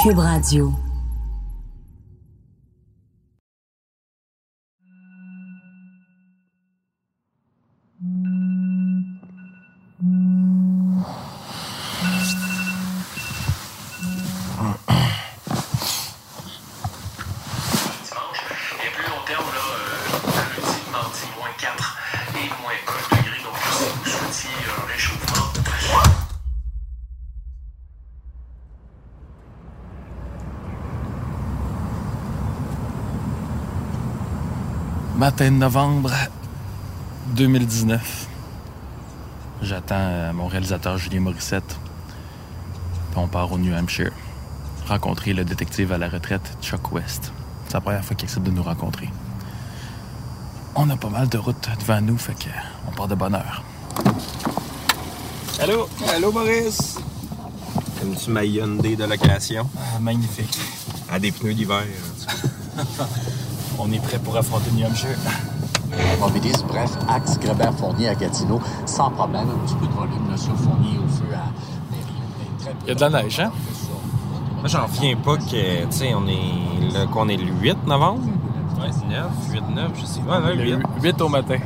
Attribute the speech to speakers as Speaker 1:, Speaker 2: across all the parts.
Speaker 1: Cube Radio.
Speaker 2: Matin de novembre 2019. J'attends euh, mon réalisateur Julien Morissette. Puis on part au New Hampshire. Rencontrer le détective à la retraite, Chuck West. C'est la première fois qu'il accepte de nous rencontrer. On a pas mal de routes devant nous, fait que on part de bonne heure. Allô?
Speaker 3: Allô, Maurice? Aimes-tu ma Hyundai de location?
Speaker 2: Ah, magnifique.
Speaker 3: À des pneus d'hiver.
Speaker 2: On est prêt pour affronter New Hampshire.
Speaker 4: Mobilis, bref, axe Grébert-Fournier à Gatineau, sans problème. Un petit peu de volume là, sur Fournier au feu à...
Speaker 2: Il y a de la neige, hein?
Speaker 3: Moi, j'en reviens pas que, tu sais, on est le, qu'on est le 8 novembre? Ouais, 9, 8, 9, je sais pas. Ouais,
Speaker 2: Le
Speaker 3: 8.
Speaker 2: 8 au matin.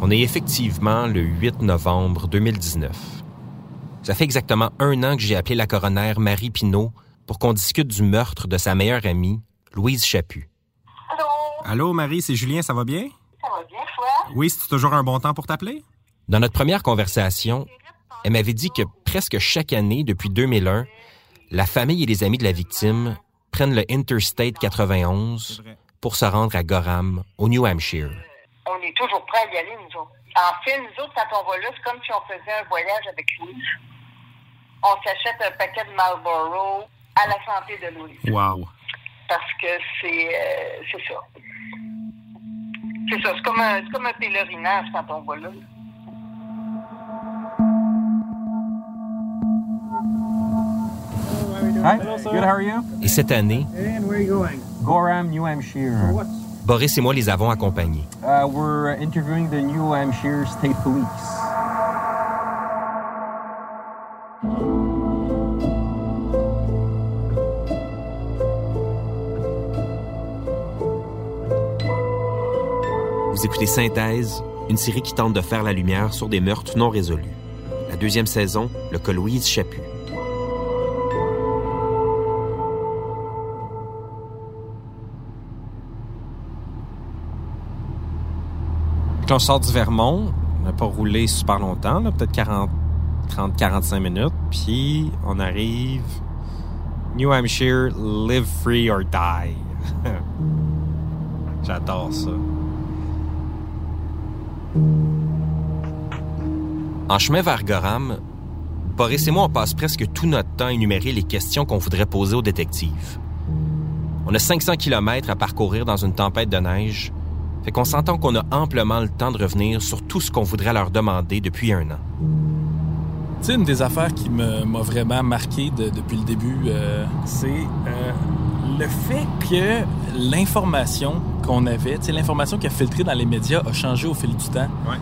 Speaker 5: On est effectivement le 8 novembre 2019. Ça fait exactement un an que j'ai appelé la coroner Marie Pinault pour qu'on discute du meurtre de sa meilleure amie, Louise Chaput.
Speaker 3: Allô, Marie, c'est Julien, ça va bien?
Speaker 6: Ça va bien, toi?
Speaker 3: Oui, c'est toujours un bon temps pour t'appeler?
Speaker 5: Dans notre première conversation, elle m'avait dit que presque chaque année depuis 2001, la famille et les amis de la victime prennent le Interstate 91 pour se rendre à Gorham, au New Hampshire.
Speaker 6: On est toujours prêts à y aller, nous autres. En fait, nous autres, quand on va là, c'est comme si on faisait un voyage avec Louise. On s'achète un paquet de Marlboro à la santé de Louise.
Speaker 3: Wow.
Speaker 6: Parce que c'est euh, c'est ça. C'est ça. C'est comme, un, c'est comme un pèlerinage quand on va là.
Speaker 7: Hi, good, how are you?
Speaker 5: Et cette année,
Speaker 7: And where are you going? Gorham, New Hampshire. What?
Speaker 5: Boris et moi les avons accompagnés.
Speaker 7: Uh, we're interviewing the New Hampshire State Police.
Speaker 5: Écoutez Synthèse, une série qui tente de faire la lumière sur des meurtres non résolus. La deuxième saison, le cas Louise Chaput.
Speaker 3: Quand on sort du Vermont, on n'a pas roulé super longtemps, peut-être 40, 30, 45 minutes, puis on arrive New Hampshire, live free or die. J'adore ça.
Speaker 5: En chemin vers Gorham, Boris et moi, on passe presque tout notre temps à énumérer les questions qu'on voudrait poser au détective. On a 500 km à parcourir dans une tempête de neige, fait qu'on s'entend qu'on a amplement le temps de revenir sur tout ce qu'on voudrait leur demander depuis un an.
Speaker 2: Tu sais, une des affaires qui m'a vraiment marqué de- depuis le début, euh, c'est euh, le fait que l'information qu'on avait, l'information qui a filtré dans les médias a changé au fil du temps.
Speaker 3: Ouais.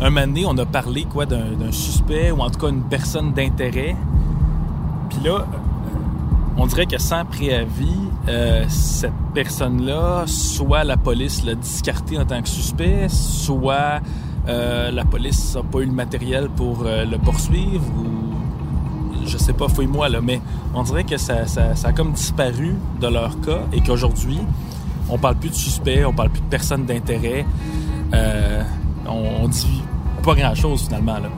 Speaker 2: Un moment donné, on a parlé quoi d'un suspect ou en tout cas une personne d'intérêt. Puis là, on dirait que sans préavis, euh, cette personne-là, soit la police l'a discarté en tant que suspect, soit euh, la police n'a pas eu le matériel pour euh, le poursuivre ou je sais pas, fouille-moi là, mais on dirait que ça, a comme disparu de leur cas et qu'aujourd'hui, on parle plus de suspect, on parle plus de personne d'intérêt. Euh, on, on dit pas grand-chose finalement là.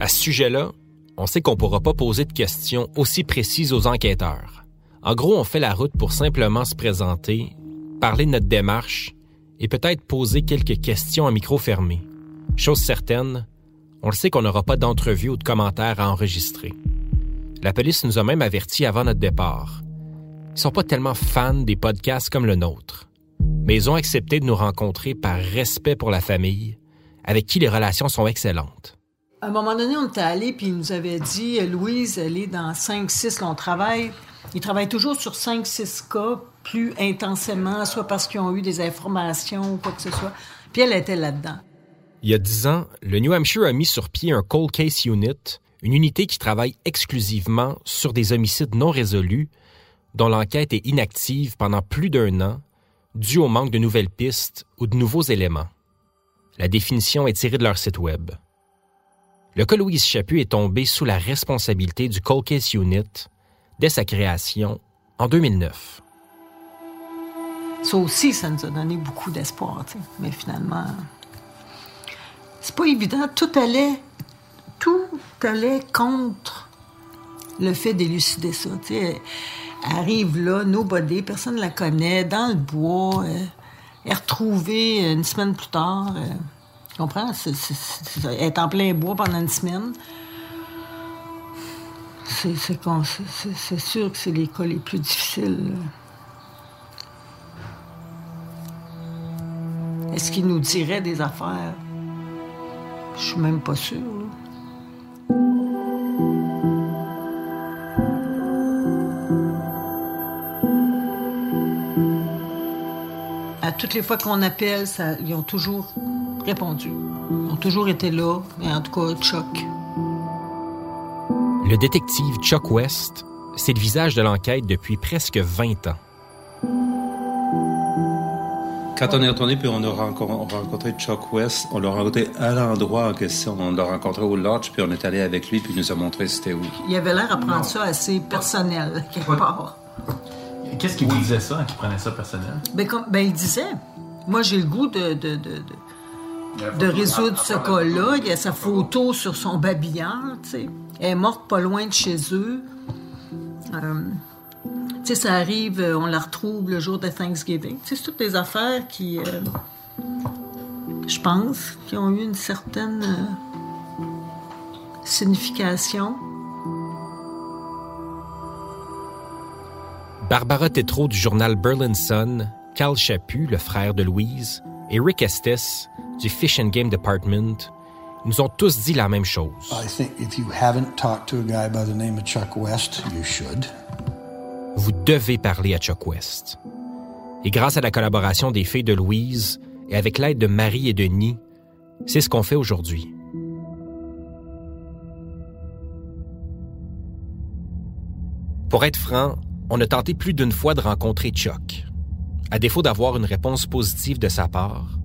Speaker 5: À ce sujet-là, on sait qu'on pourra pas poser de questions aussi précises aux enquêteurs. En gros, on fait la route pour simplement se présenter, parler de notre démarche et peut-être poser quelques questions à micro fermé. Chose certaine, on le sait qu'on n'aura pas d'entrevue ou de commentaires à enregistrer. La police nous a même avertis avant notre départ. Ils sont pas tellement fans des podcasts comme le nôtre, mais ils ont accepté de nous rencontrer par respect pour la famille, avec qui les relations sont excellentes.
Speaker 8: À un moment donné, on était allé, puis il nous avait dit, euh, Louise, elle est dans 5-6, là, on travaille. Ils travaillent toujours sur 5-6 cas plus intensément, soit parce qu'ils ont eu des informations ou quoi que ce soit. Puis elle était là-dedans.
Speaker 5: Il y a dix ans, le New Hampshire a mis sur pied un Cold Case Unit, une unité qui travaille exclusivement sur des homicides non résolus dont l'enquête est inactive pendant plus d'un an dû au manque de nouvelles pistes ou de nouveaux éléments. La définition est tirée de leur site Web. Le cas Louise Chaput est tombé sous la responsabilité du Cold Case Unit dès sa création en 2009.
Speaker 8: Ça aussi, ça nous a donné beaucoup d'espoir, mais finalement, c'est pas évident. Tout allait, tout allait contre le fait d'élucider ça. Elle arrive là, nobody, personne ne la connaît, dans le bois, euh, est retrouvée une semaine plus tard. euh, tu comprends? Elle est en plein bois pendant une semaine. C'est sûr que c'est les cas les plus difficiles. Est-ce qu'il nous dirait des affaires? Je suis même pas sûre. À toutes les fois qu'on appelle, ils ont toujours répondu. Ils ont toujours été là, mais en tout cas, Chuck.
Speaker 5: Le détective Chuck West, c'est le visage de l'enquête depuis presque 20 ans.
Speaker 1: Quand on est retourné puis on a renco- on a rencontré Chuck West, on l'a rencontré à l'endroit en question. On l'a rencontré au lodge puis on est allé avec lui puis il nous a montré c'était où.
Speaker 8: Il avait l'air à prendre ça assez personnel, quelque part.
Speaker 2: Qu'est-ce qu'il vous disait ça, hein, qu'il prenait ça personnel?
Speaker 8: Ben, comme, ben, il disait, moi, j'ai le goût de, de, de, de, de résoudre ce cas-là. Il y a sa photo sur son babillard, tu sais. Elle est morte pas loin de chez eux. Euh, tu sais, ça arrive, euh, on la retrouve le jour de Thanksgiving. Tu sais, c'est toutes des affaires qui, euh, je pense, qui ont eu une certaine euh, signification.
Speaker 5: Barbara Tétrault du journal Berlin Sun, Carl Chaput, le frère de Louise, et Rick Estes du Fish and Game Department nous ont tous dit la même chose.
Speaker 9: I think if you haven't talked to a guy by the name of Chuck West, you should.
Speaker 5: Vous devez parler à Chuck West. Et grâce à la collaboration des filles de Louise et avec l'aide de Marie et Denis, c'est ce qu'on fait aujourd'hui. Pour être franc, on a tenté plus d'une fois de rencontrer Chuck. À défaut d'avoir une réponse positive de sa part,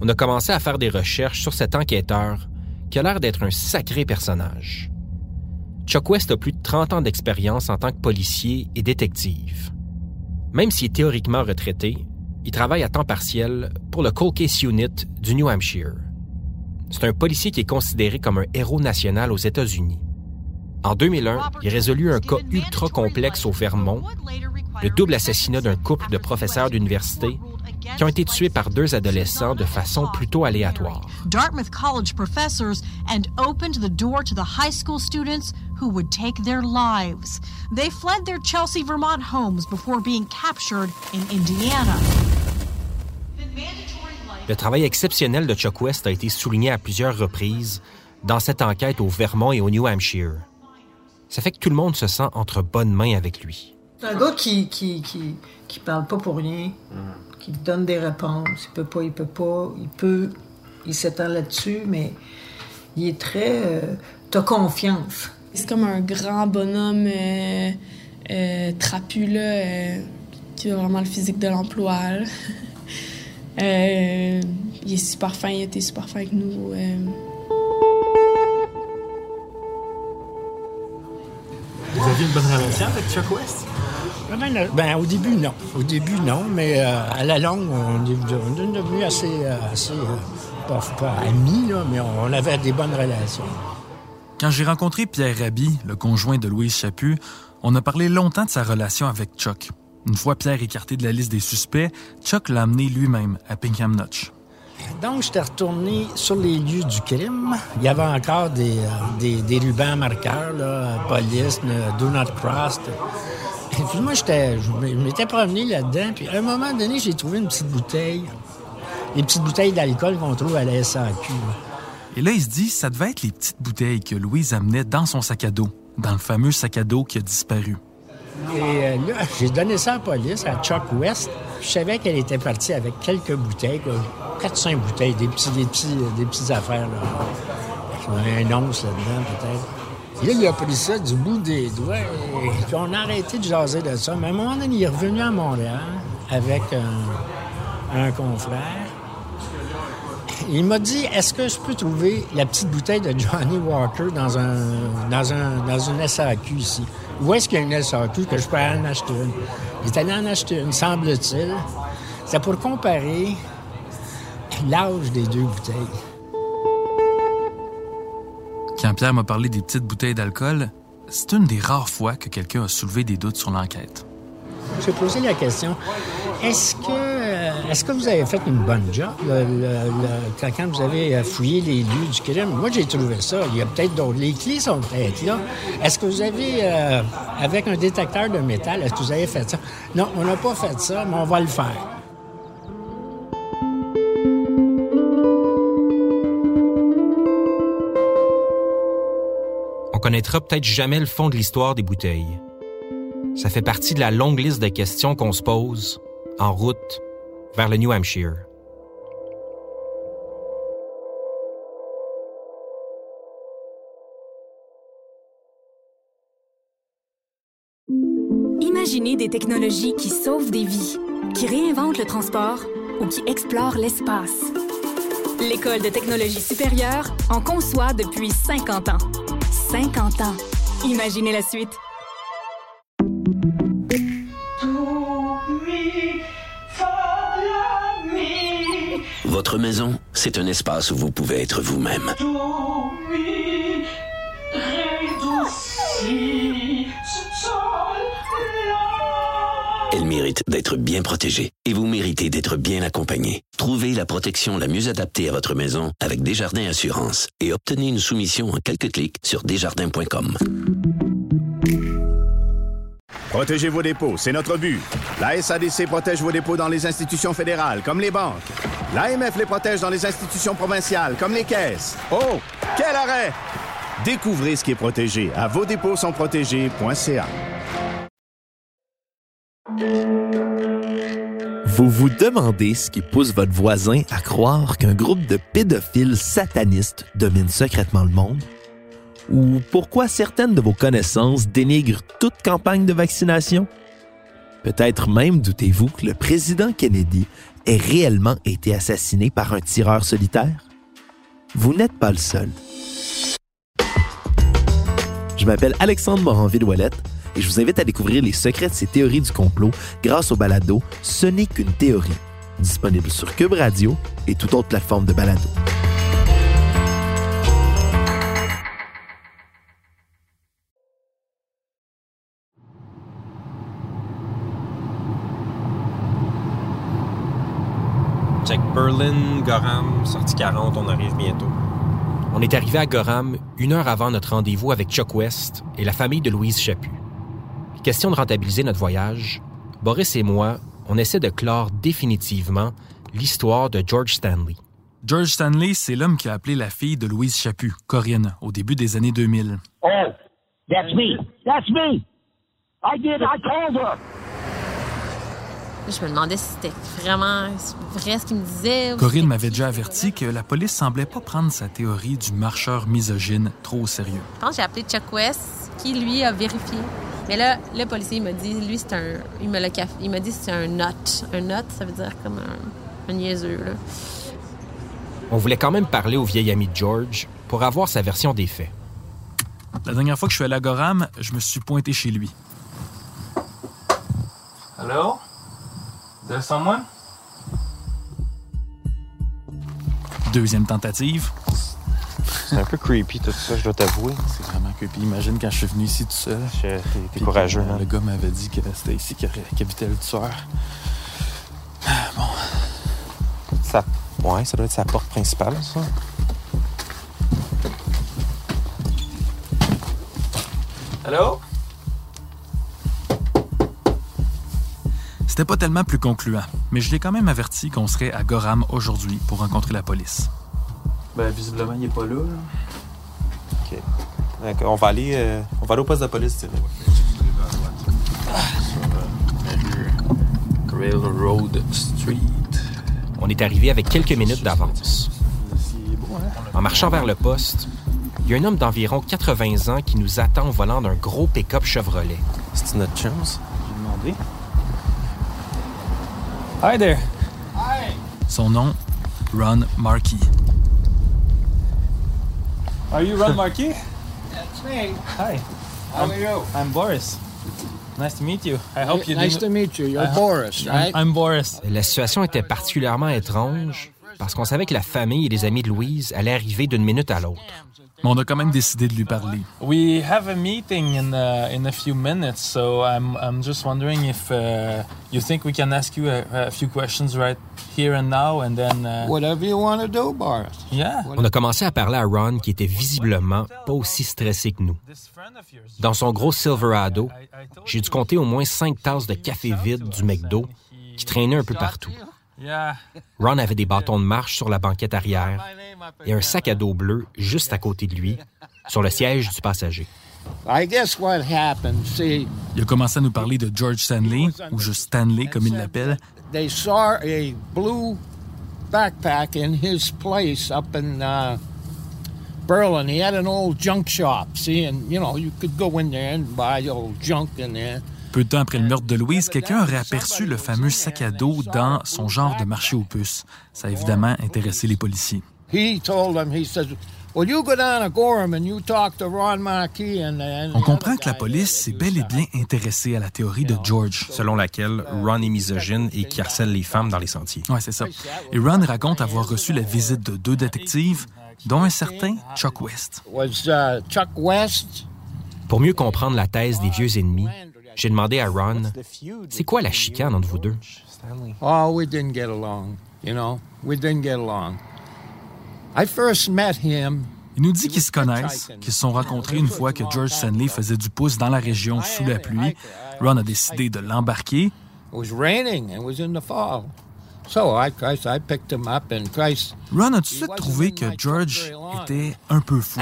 Speaker 5: on a commencé à faire des recherches sur cet enquêteur qui a l'air d'être un sacré personnage. Chuck West a plus de 30 ans d'expérience en tant que policier et détective. Même s'il est théoriquement retraité, il travaille à temps partiel pour le Cold Unit du New Hampshire. C'est un policier qui est considéré comme un héros national aux États-Unis. En 2001, il résolut un cas ultra complexe au Vermont, le double assassinat d'un couple de professeurs d'université qui ont été tués par deux adolescents de façon plutôt aléatoire.
Speaker 10: Dartmouth College professors and opened the door to the high school students who would take their lives. They fled their Chelsea, Vermont homes before being captured in Indiana.
Speaker 5: Le travail exceptionnel de Chuck West a été souligné à plusieurs reprises dans cette enquête au Vermont et au New Hampshire. Ça fait que tout le monde se sent entre bonnes mains avec lui.
Speaker 8: C'est un gars qui, qui, qui, qui parle pas pour rien, qui donne des réponses. Il peut pas, il peut pas, il peut, il s'étend là-dessus, mais il est très. Euh, T'as confiance.
Speaker 11: C'est comme un grand bonhomme euh, euh, trapu, là, euh, qui a vraiment le physique de l'emploi. là. Euh, il est super fin, il a été super fin avec nous. euh.
Speaker 2: Vous aviez une bonne relation avec Chuck West?
Speaker 12: Ben, ben, au début, non. Au début, non, mais euh, à la longue, on est, on est devenu assez, euh, assez euh, pas, pas amis, là, mais on, on avait des bonnes relations.
Speaker 2: Quand j'ai rencontré Pierre Rabhi, le conjoint de Louise Chaput, on a parlé longtemps de sa relation avec Chuck. Une fois Pierre écarté de la liste des suspects, Chuck l'a amené lui-même à Pinkham Notch.
Speaker 12: Donc, j'étais retourné sur les lieux du crime. Il y avait encore des, des, des rubans marqueurs, là, police, do not cross. Puis moi, j'étais, je m'étais promené là-dedans, puis à un moment donné, j'ai trouvé une petite bouteille. Les petites bouteilles d'alcool qu'on trouve à la SAQ.
Speaker 2: Et là, il se dit, ça devait être les petites bouteilles que Louise amenait dans son sac à dos, dans le fameux sac à dos qui a disparu.
Speaker 12: Et euh, là, j'ai donné ça à la police, à Chuck West. Je savais qu'elle était partie avec quelques bouteilles, quoi, 4-5 bouteilles, des, petits, des, petits, des petites affaires. Là. Un once là-dedans, peut-être. Là, il a pris ça du bout des doigts et puis on a arrêté de jaser de ça. Mais à un moment donné, il est revenu à Montréal avec un, un confrère. Il m'a dit Est-ce que je peux trouver la petite bouteille de Johnny Walker dans, un, dans, un, dans une SAQ ici? Où est-ce qu'il y a une SAQ que je peux aller en acheter une? Il est allé en acheter une, semble-t-il. C'est pour comparer l'âge des deux bouteilles.
Speaker 2: Quand Pierre m'a parlé des petites bouteilles d'alcool, c'est une des rares fois que quelqu'un a soulevé des doutes sur l'enquête.
Speaker 12: J'ai posé la question est-ce que, euh, est-ce que vous avez fait une bonne job quand vous avez fouillé les lieux du crime? Moi, j'ai trouvé ça. Il y a peut-être d'autres. Les clés sont peut-être là. Est-ce que vous avez, euh, avec un détecteur de métal, est-ce que vous avez fait ça? Non, on n'a pas fait ça, mais on va le faire.
Speaker 5: Connaîtra peut-être jamais le fond de l'histoire des bouteilles. Ça fait partie de la longue liste de questions qu'on se pose en route vers le New Hampshire.
Speaker 13: Imaginez des technologies qui sauvent des vies, qui réinventent le transport ou qui explorent l'espace. L'École de technologie supérieure en conçoit depuis 50 ans. 50 ans. Imaginez la suite.
Speaker 14: Votre maison, c'est un espace où vous pouvez être vous-même. Elle mérite d'être bien protégée et vous méritez d'être bien accompagné. Trouvez la protection la mieux adaptée à votre maison avec Desjardins Assurance et obtenez une soumission en quelques clics sur desjardins.com.
Speaker 15: Protégez vos dépôts, c'est notre but. La SADC protège vos dépôts dans les institutions fédérales, comme les banques. L'AMF les protège dans les institutions provinciales, comme les caisses. Oh, quel arrêt! Découvrez ce qui est protégé à vos dépôts sont protégés.ca.
Speaker 16: Vous vous demandez ce qui pousse votre voisin à croire qu'un groupe de pédophiles satanistes domine secrètement le monde? Ou pourquoi certaines de vos connaissances dénigrent toute campagne de vaccination? Peut-être même doutez-vous que le président Kennedy ait réellement été assassiné par un tireur solitaire? Vous n'êtes pas le seul. Je m'appelle Alexandre Moranville-Ouellette et je vous invite à découvrir les secrets de ces théories du complot grâce au balado Ce n'est qu'une théorie, disponible sur Cube Radio et toute autre plateforme de balado.
Speaker 3: Check Berlin, Gorham, sortie 40, on arrive bientôt.
Speaker 5: On est arrivé à Gorham une heure avant notre rendez-vous avec Chuck West et la famille de Louise Chaput. Question de rentabiliser notre voyage, Boris et moi, on essaie de clore définitivement l'histoire de George Stanley.
Speaker 2: George Stanley, c'est l'homme qui a appelé la fille de Louise Chaput, Corinne, au début des années 2000.
Speaker 17: Oh, that's me. That's me. I did. I called her.
Speaker 18: Je me demandais si c'était vraiment vrai ce qu'il me disait.
Speaker 2: Corinne m'avait déjà averti que la police semblait pas prendre sa théorie du marcheur misogyne trop au sérieux.
Speaker 18: Je pense que j'ai appelé Chuck West, qui lui a vérifié. Mais là, le policier m'a dit, lui, c'est un. Il me l'a Il m'a dit que c'est un note. Un note, ça veut dire comme un, un niaiseux, là.
Speaker 5: On voulait quand même parler au vieil ami de George pour avoir sa version des faits.
Speaker 2: La dernière fois que je suis allé à Gorham, je me suis pointé chez lui. Vous avez someone? Deuxième tentative.
Speaker 3: C'est un peu creepy tout ça, je dois t'avouer.
Speaker 2: C'est vraiment creepy. Imagine quand je suis venu ici tout seul.
Speaker 3: T'es courageux,
Speaker 2: euh,
Speaker 3: hein?
Speaker 2: Le gars m'avait dit que c'était ici qu'habitait le tueur. Ah, Bon.
Speaker 3: Ça... Ouais, ça doit être sa porte principale, ça.
Speaker 2: Allô? C'était pas tellement plus concluant, mais je l'ai quand même averti qu'on serait à Gorham aujourd'hui pour rencontrer la police. Ben, visiblement, il est pas là.
Speaker 3: OK. D'accord, on va aller, euh, on va aller au poste de police, tu
Speaker 2: Railroad Street.
Speaker 5: On est arrivé avec quelques minutes d'avance. En marchant vers le poste, il y a un homme d'environ 80 ans qui nous attend au volant d'un gros pick-up Chevrolet.
Speaker 3: C'est notre chance?
Speaker 2: J'ai demandé. Hi there. Son nom, Ron Markey. Are you Ron Markey?
Speaker 19: That's me.
Speaker 2: Hi.
Speaker 19: How
Speaker 2: I'm,
Speaker 19: are you?
Speaker 2: I'm Boris. Nice to meet you. I hope you
Speaker 19: Nice to meet you. You're
Speaker 2: I-
Speaker 19: Boris,
Speaker 2: I'm-
Speaker 19: right?
Speaker 2: I'm Boris.
Speaker 5: La situation était particulièrement étrange parce qu'on savait que la famille et les amis de Louise allaient arriver d'une minute à l'autre.
Speaker 2: Mais on a quand même décidé de lui parler. We have a meeting in uh, in a few minutes, so I'm I'm just wondering if uh, you think we can ask you a, a few questions right here and now, and then. Uh,
Speaker 19: Whatever you want to do, Boris.
Speaker 2: Yeah.
Speaker 5: On a commencé à parler à Ron qui était visiblement pas aussi stressé que nous. Dans son gros Silverado, j'ai dû compter au moins cinq tasses de café vide du McDo qui traînaient un peu partout.
Speaker 2: Yeah.
Speaker 5: Ron avait des bâtons de marche sur la banquette arrière et un sac à dos bleu juste à côté de lui, sur le siège du passager.
Speaker 19: I guess what happened, see,
Speaker 2: Il a commencé à nous parler de George Stanley, ou juste Stanley comme il l'appelle.
Speaker 19: they saw a blue backpack in his place up in uh, Berlin. He had an old junk shop, see, and you know, you could go in there and buy old junk in there.
Speaker 2: Peu de temps après le meurtre de Louise, quelqu'un aurait aperçu le fameux sac à dos dans son genre de marché aux puces. Ça a évidemment intéressé les policiers.
Speaker 19: He told them, he says, Well, you go down to Gorham and you talk to Ron Markey and, and
Speaker 2: On comprend que la police s'est bel et bien intéressée à la théorie de George.
Speaker 3: Selon laquelle Ron est misogyne et qui harcèle les femmes dans les sentiers.
Speaker 2: Ouais, c'est ça. Et Ron raconte avoir reçu la visite de deux détectives, dont un certain Chuck West.
Speaker 19: uh, Chuck West?
Speaker 5: Pour mieux comprendre la thèse des vieux ennemis, j'ai demandé à Ron, c'est quoi la chicane entre vous deux?
Speaker 19: Oh, we didn't get along, you know? We didn't get along. I first met him.
Speaker 2: Il nous dit qu'ils se connaissent, qu'ils se sont rencontrés une fois que George Stanley faisait du pouce dans la région sous la pluie. Ron a décidé de l'embarquer.
Speaker 19: It was raining. It was in the fall. So I, Christ, I picked him up and Christ.
Speaker 2: Ron a tout de suite trouvé que George était un peu fou?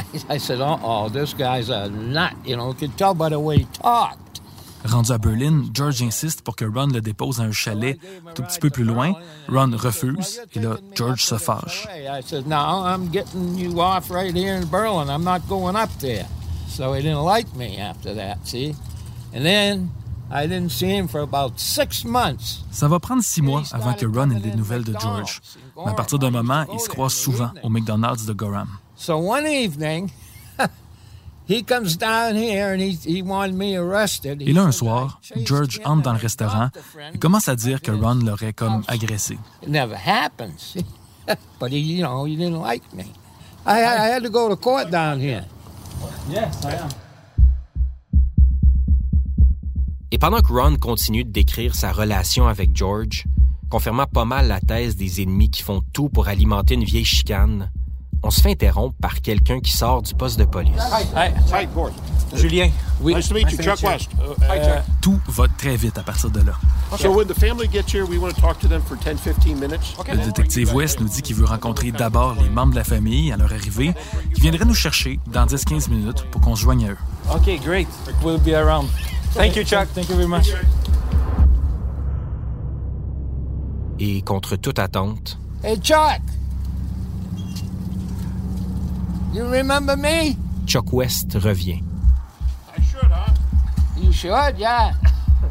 Speaker 2: Rendu à Berlin, George insiste pour que Ron le dépose à un chalet tout petit peu plus loin. Ron refuse et là, George se fâche.
Speaker 19: So he didn't like me after that. See, and then I didn't see him for about six months.
Speaker 2: Ça va prendre six mois avant que Ron ait des nouvelles de George. Mais à partir d'un moment, ils se croisent souvent au McDonald's de Gorham.
Speaker 19: So one evening,
Speaker 2: Et là, un soir, George entre dans le restaurant et commence à dire que Ron l'aurait comme agressé.
Speaker 19: It never happened, see? but he, you know, he didn't like me. I, I had to go to court down here.
Speaker 2: Yes, I am.
Speaker 5: Et pendant que Ron continue de décrire sa relation avec George, confirmant pas mal la thèse des ennemis qui font tout pour alimenter une vieille chicane, on se fait interrompre par quelqu'un qui sort du poste de police.
Speaker 2: Hey,
Speaker 20: Hi, Boris.
Speaker 2: Julien.
Speaker 20: Nice to meet you, Chuck West. Hi, Chuck.
Speaker 2: Tout va très vite à partir de là.
Speaker 20: So when the family gets here, we want to talk to them for 10, 15 minutes.
Speaker 2: Le détective West nous dit qu'il veut rencontrer d'abord les membres de la famille à leur arrivée, qui viendraient nous chercher dans 10-15 minutes pour qu'on se joigne à eux.
Speaker 21: Okay, great. We'll be around. Thank you, Chuck. Thank you very much.
Speaker 5: Et contre toute attente,
Speaker 19: Hey, Chuck! You remember me?
Speaker 5: Chuck West revient.
Speaker 19: You should, yeah.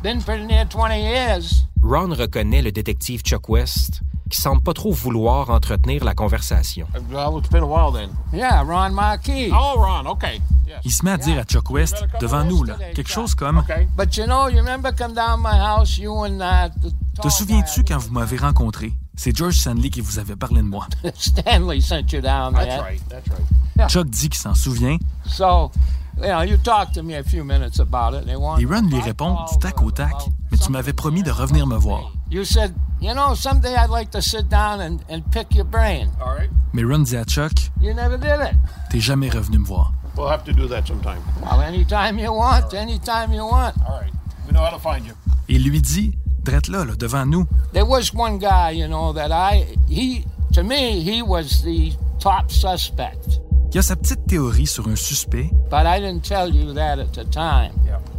Speaker 19: Been pretty near 20 years.
Speaker 5: Ron reconnaît le détective Chuck West, qui semble pas trop vouloir entretenir la conversation.
Speaker 20: Well, it's been a while then.
Speaker 19: Yeah, Ron Marquis.
Speaker 20: Oh, Ron, okay. Yes.
Speaker 2: Il se met à dire à Chuck West, devant nous, là, quelque chose comme
Speaker 19: But you know, you remember come down my house, you and uh, the
Speaker 2: Te souviens-tu quand vous m'avez rencontré? C'est George Stanley qui vous avait parlé de moi.
Speaker 19: Stanley sent you down there.
Speaker 20: That's right, that's right.
Speaker 2: Chuck dit qu'il s'en souvient
Speaker 19: So, you know, you talked to me a few minutes about it. And they want
Speaker 2: et Ron lui répond du tac au tac, mais tu m'avais promis de revenir me voir.
Speaker 19: You said, you know, someday I'd like to sit down and, and pick your brain.
Speaker 20: All right.
Speaker 2: Mais Ron dit à Chuck,
Speaker 19: You never did it.
Speaker 2: t'es jamais revenu me voir.
Speaker 20: We'll have to do that sometime.
Speaker 19: Well, anytime you want, anytime you want.
Speaker 20: All right. We know how to find you.
Speaker 2: Et il lui dit, drette là, là, devant nous.
Speaker 19: There was one guy, you know, that I, he, to me, he was the top suspect.
Speaker 2: Il a sa petite théorie sur un suspect,
Speaker 19: But I didn't tell you that at the time.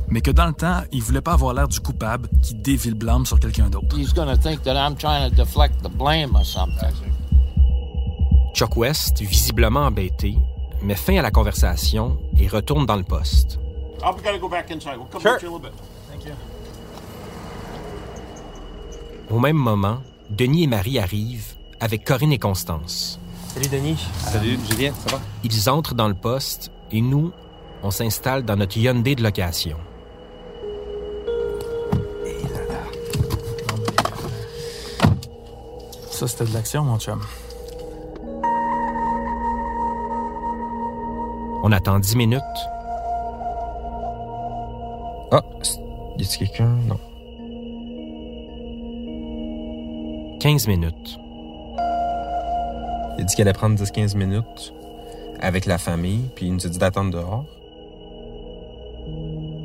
Speaker 2: mais que dans le temps, il voulait pas avoir l'air du coupable qui dévie le blâme sur quelqu'un d'autre.
Speaker 19: He's going to think that I'm trying to deflect the blame or something.
Speaker 5: Chuck West, visiblement embêté, met fin à la conversation et retourne dans le poste.
Speaker 20: We got to go back inside. We'll come
Speaker 21: Sure.
Speaker 20: back to you in a little bit. Thank you.
Speaker 5: Au même moment, Denis et Marie arrivent avec Corinne et Constance.
Speaker 21: Salut Denis.
Speaker 1: Salut, Julien, ça va?
Speaker 5: Ils entrent dans le poste et nous, on s'installe dans notre Hyundai de location.
Speaker 2: Ça, c'était de l'action, mon chum.
Speaker 5: On attend 10 minutes.
Speaker 3: Ah, y a-t-il quelqu'un? Non.
Speaker 5: 15 minutes.
Speaker 3: Il a dit qu'il allait prendre 10-15 minutes avec la famille, puis il nous a dit d'attendre dehors.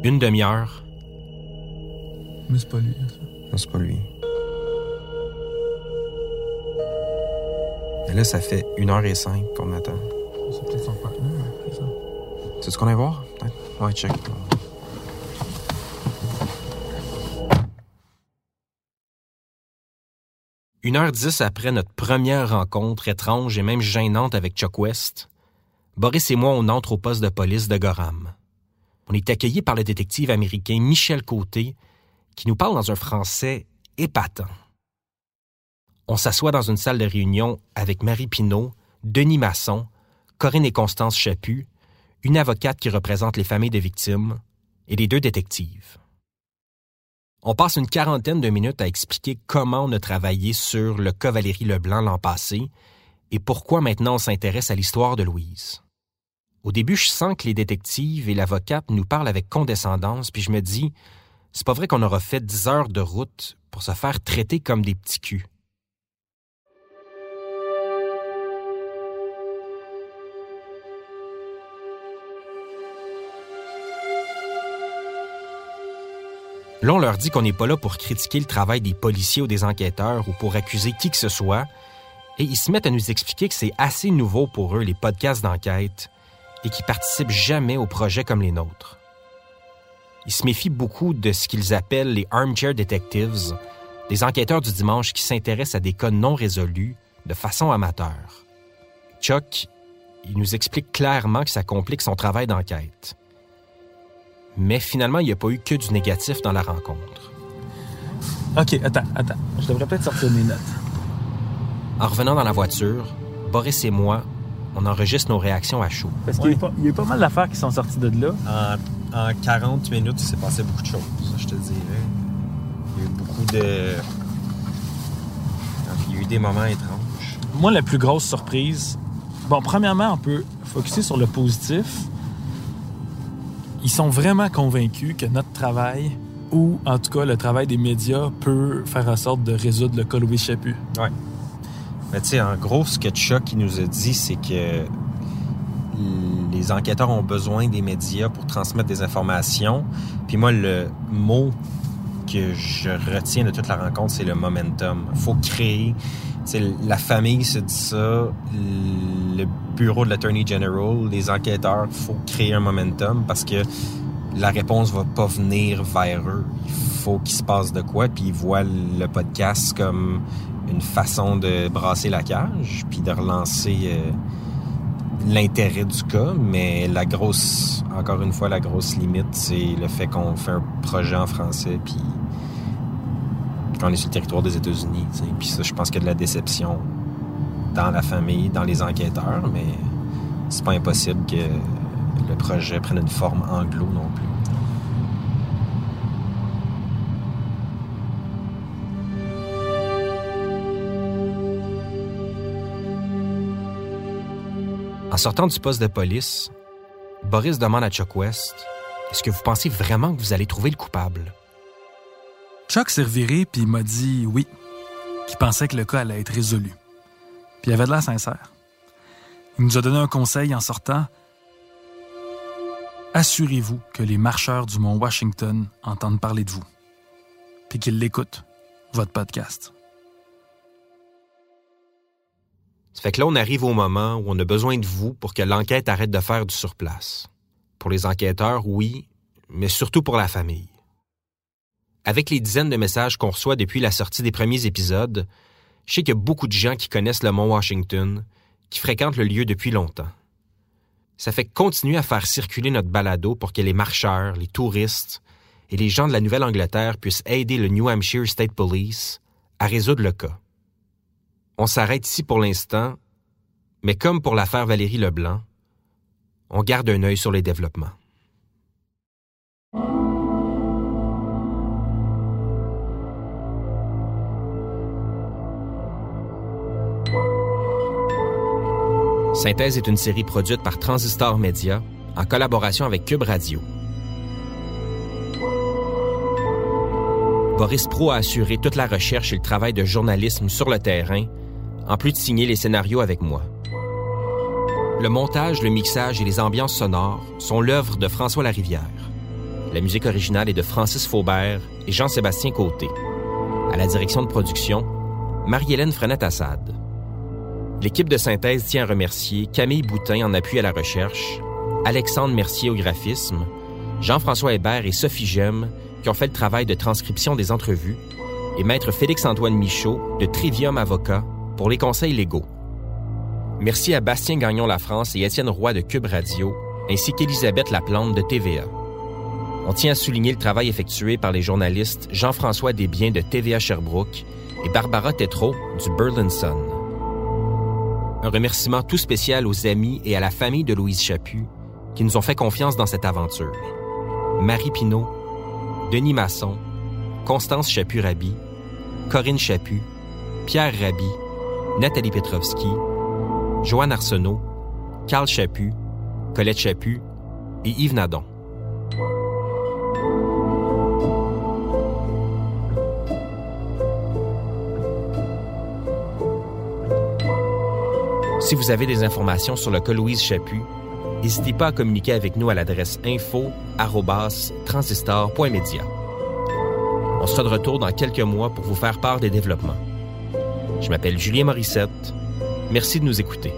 Speaker 5: Une demi-heure.
Speaker 2: Mais c'est pas lui.
Speaker 3: Non, c'est pas lui. Mais là, ça fait 1h05 qu'on attend.
Speaker 2: C'est peut-être son partenaire, c'est ça.
Speaker 3: C'est ce qu'on va voir? Peut-être? Ouais, check.
Speaker 5: Une heure dix après notre première rencontre étrange et même gênante avec Chuck West, Boris et moi, on entre au poste de police de Gorham. On est accueillis par le détective américain Michel Côté, qui nous parle dans un français épatant. On s'assoit dans une salle de réunion avec Marie Pinault, Denis Masson, Corinne et Constance Chaput, une avocate qui représente les familles de victimes, et les deux détectives. On passe une quarantaine de minutes à expliquer comment on a travaillé sur le cas Valérie Leblanc l'an passé et pourquoi maintenant on s'intéresse à l'histoire de Louise. Au début, je sens que les détectives et l'avocate nous parlent avec condescendance, puis je me dis, c'est pas vrai qu'on aura fait dix heures de route pour se faire traiter comme des petits culs. Là, on leur dit qu'on n'est pas là pour critiquer le travail des policiers ou des enquêteurs ou pour accuser qui que ce soit, et ils se mettent à nous expliquer que c'est assez nouveau pour eux, les podcasts d'enquête, et qu'ils participent jamais aux projets comme les nôtres. Ils se méfient beaucoup de ce qu'ils appellent les armchair detectives, des enquêteurs du dimanche qui s'intéressent à des cas non résolus de façon amateur. Chuck, il nous explique clairement que ça complique son travail d'enquête. Mais finalement, il n'y a pas eu que du négatif dans la rencontre.
Speaker 2: OK, attends, attends. Je devrais peut-être sortir mes notes.
Speaker 5: En revenant dans la voiture, Boris et moi, on enregistre nos réactions à chaud.
Speaker 2: Parce qu'il y a eu pas- il y, a pas mal d'affaires qui sont sorties de là.
Speaker 3: En, en 40 minutes, il s'est passé beaucoup de choses, je te dirais. Il y a eu beaucoup de. Il y a eu des moments étranges.
Speaker 2: Moi, la plus grosse surprise, bon, premièrement, on peut focuser sur le positif. Ils sont vraiment convaincus que notre travail, ou en tout cas le travail des médias, peut faire en sorte de résoudre le cas Louis Chaput.
Speaker 3: Ouais. Mais tu sais, en gros, ce que Chuck il nous a dit, c'est que les enquêteurs ont besoin des médias pour transmettre des informations. Puis moi, le mot que je retiens de toute la rencontre, c'est le momentum. faut créer. La famille se dit ça, le bureau de l'Attorney General, les enquêteurs, faut créer un momentum parce que la réponse va pas venir vers eux. Il faut qu'il se passe de quoi, puis ils voient le podcast comme une façon de brasser la cage, puis de relancer euh, l'intérêt du cas. Mais la grosse, encore une fois, la grosse limite, c'est le fait qu'on fait un projet en français, puis qu'on est sur le territoire des États-Unis. Puis ça, je pense qu'il y a de la déception dans la famille, dans les enquêteurs, mais c'est pas impossible que le projet prenne une forme anglo non plus.
Speaker 5: En sortant du poste de police, Boris demande à Chuck West Est-ce que vous pensez vraiment que vous allez trouver le coupable
Speaker 2: Chuck s'est reviré puis m'a dit oui, qu'il pensait que le cas allait être résolu. Puis il avait de l'air sincère. Il nous a donné un conseil en sortant. Assurez-vous que les marcheurs du mont Washington entendent parler de vous, puis qu'ils l'écoutent, votre podcast.
Speaker 5: Ça fait que là, on arrive au moment où on a besoin de vous pour que l'enquête arrête de faire du surplace. Pour les enquêteurs, oui, mais surtout pour la famille. Avec les dizaines de messages qu'on reçoit depuis la sortie des premiers épisodes, je sais qu'il y a beaucoup de gens qui connaissent le Mont Washington, qui fréquentent le lieu depuis longtemps. Ça fait continuer à faire circuler notre balado pour que les marcheurs, les touristes et les gens de la Nouvelle-Angleterre puissent aider le New Hampshire State Police à résoudre le cas. On s'arrête ici pour l'instant, mais comme pour l'affaire Valérie Leblanc, on garde un œil sur les développements. Synthèse est une série produite par Transistor Media en collaboration avec Cube Radio. Boris Pro a assuré toute la recherche et le travail de journalisme sur le terrain, en plus de signer les scénarios avec moi. Le montage, le mixage et les ambiances sonores sont l'œuvre de François Larivière. La musique originale est de Francis Faubert et Jean-Sébastien Côté. À la direction de production, Marie-Hélène Frenette-Assad. L'équipe de synthèse tient à remercier Camille Boutin en appui à la recherche, Alexandre Mercier au graphisme, Jean-François Hébert et Sophie Gemme qui ont fait le travail de transcription des entrevues, et Maître Félix-Antoine Michaud de Trivium Avocat pour les conseils légaux. Merci à Bastien Gagnon La France et Étienne Roy de Cube Radio, ainsi qu'Élisabeth Laplante de TVA. On tient à souligner le travail effectué par les journalistes Jean-François Desbiens de TVA Sherbrooke et Barbara Tétrault du Berlin Sun. Un remerciement tout spécial aux amis et à la famille de Louise Chaput qui nous ont fait confiance dans cette aventure. Marie Pinault, Denis Masson, Constance Chaput-Rabi, Corinne Chaput, Pierre Rabi, Nathalie Petrovski, Joanne Arsenault, Carl Chaput, Colette Chaput et Yves Nadon. Si vous avez des informations sur le cas Louise Chaput, n'hésitez pas à communiquer avec nous à l'adresse info@transistor.media. On sera de retour dans quelques mois pour vous faire part des développements. Je m'appelle Julien Morissette. Merci de nous écouter.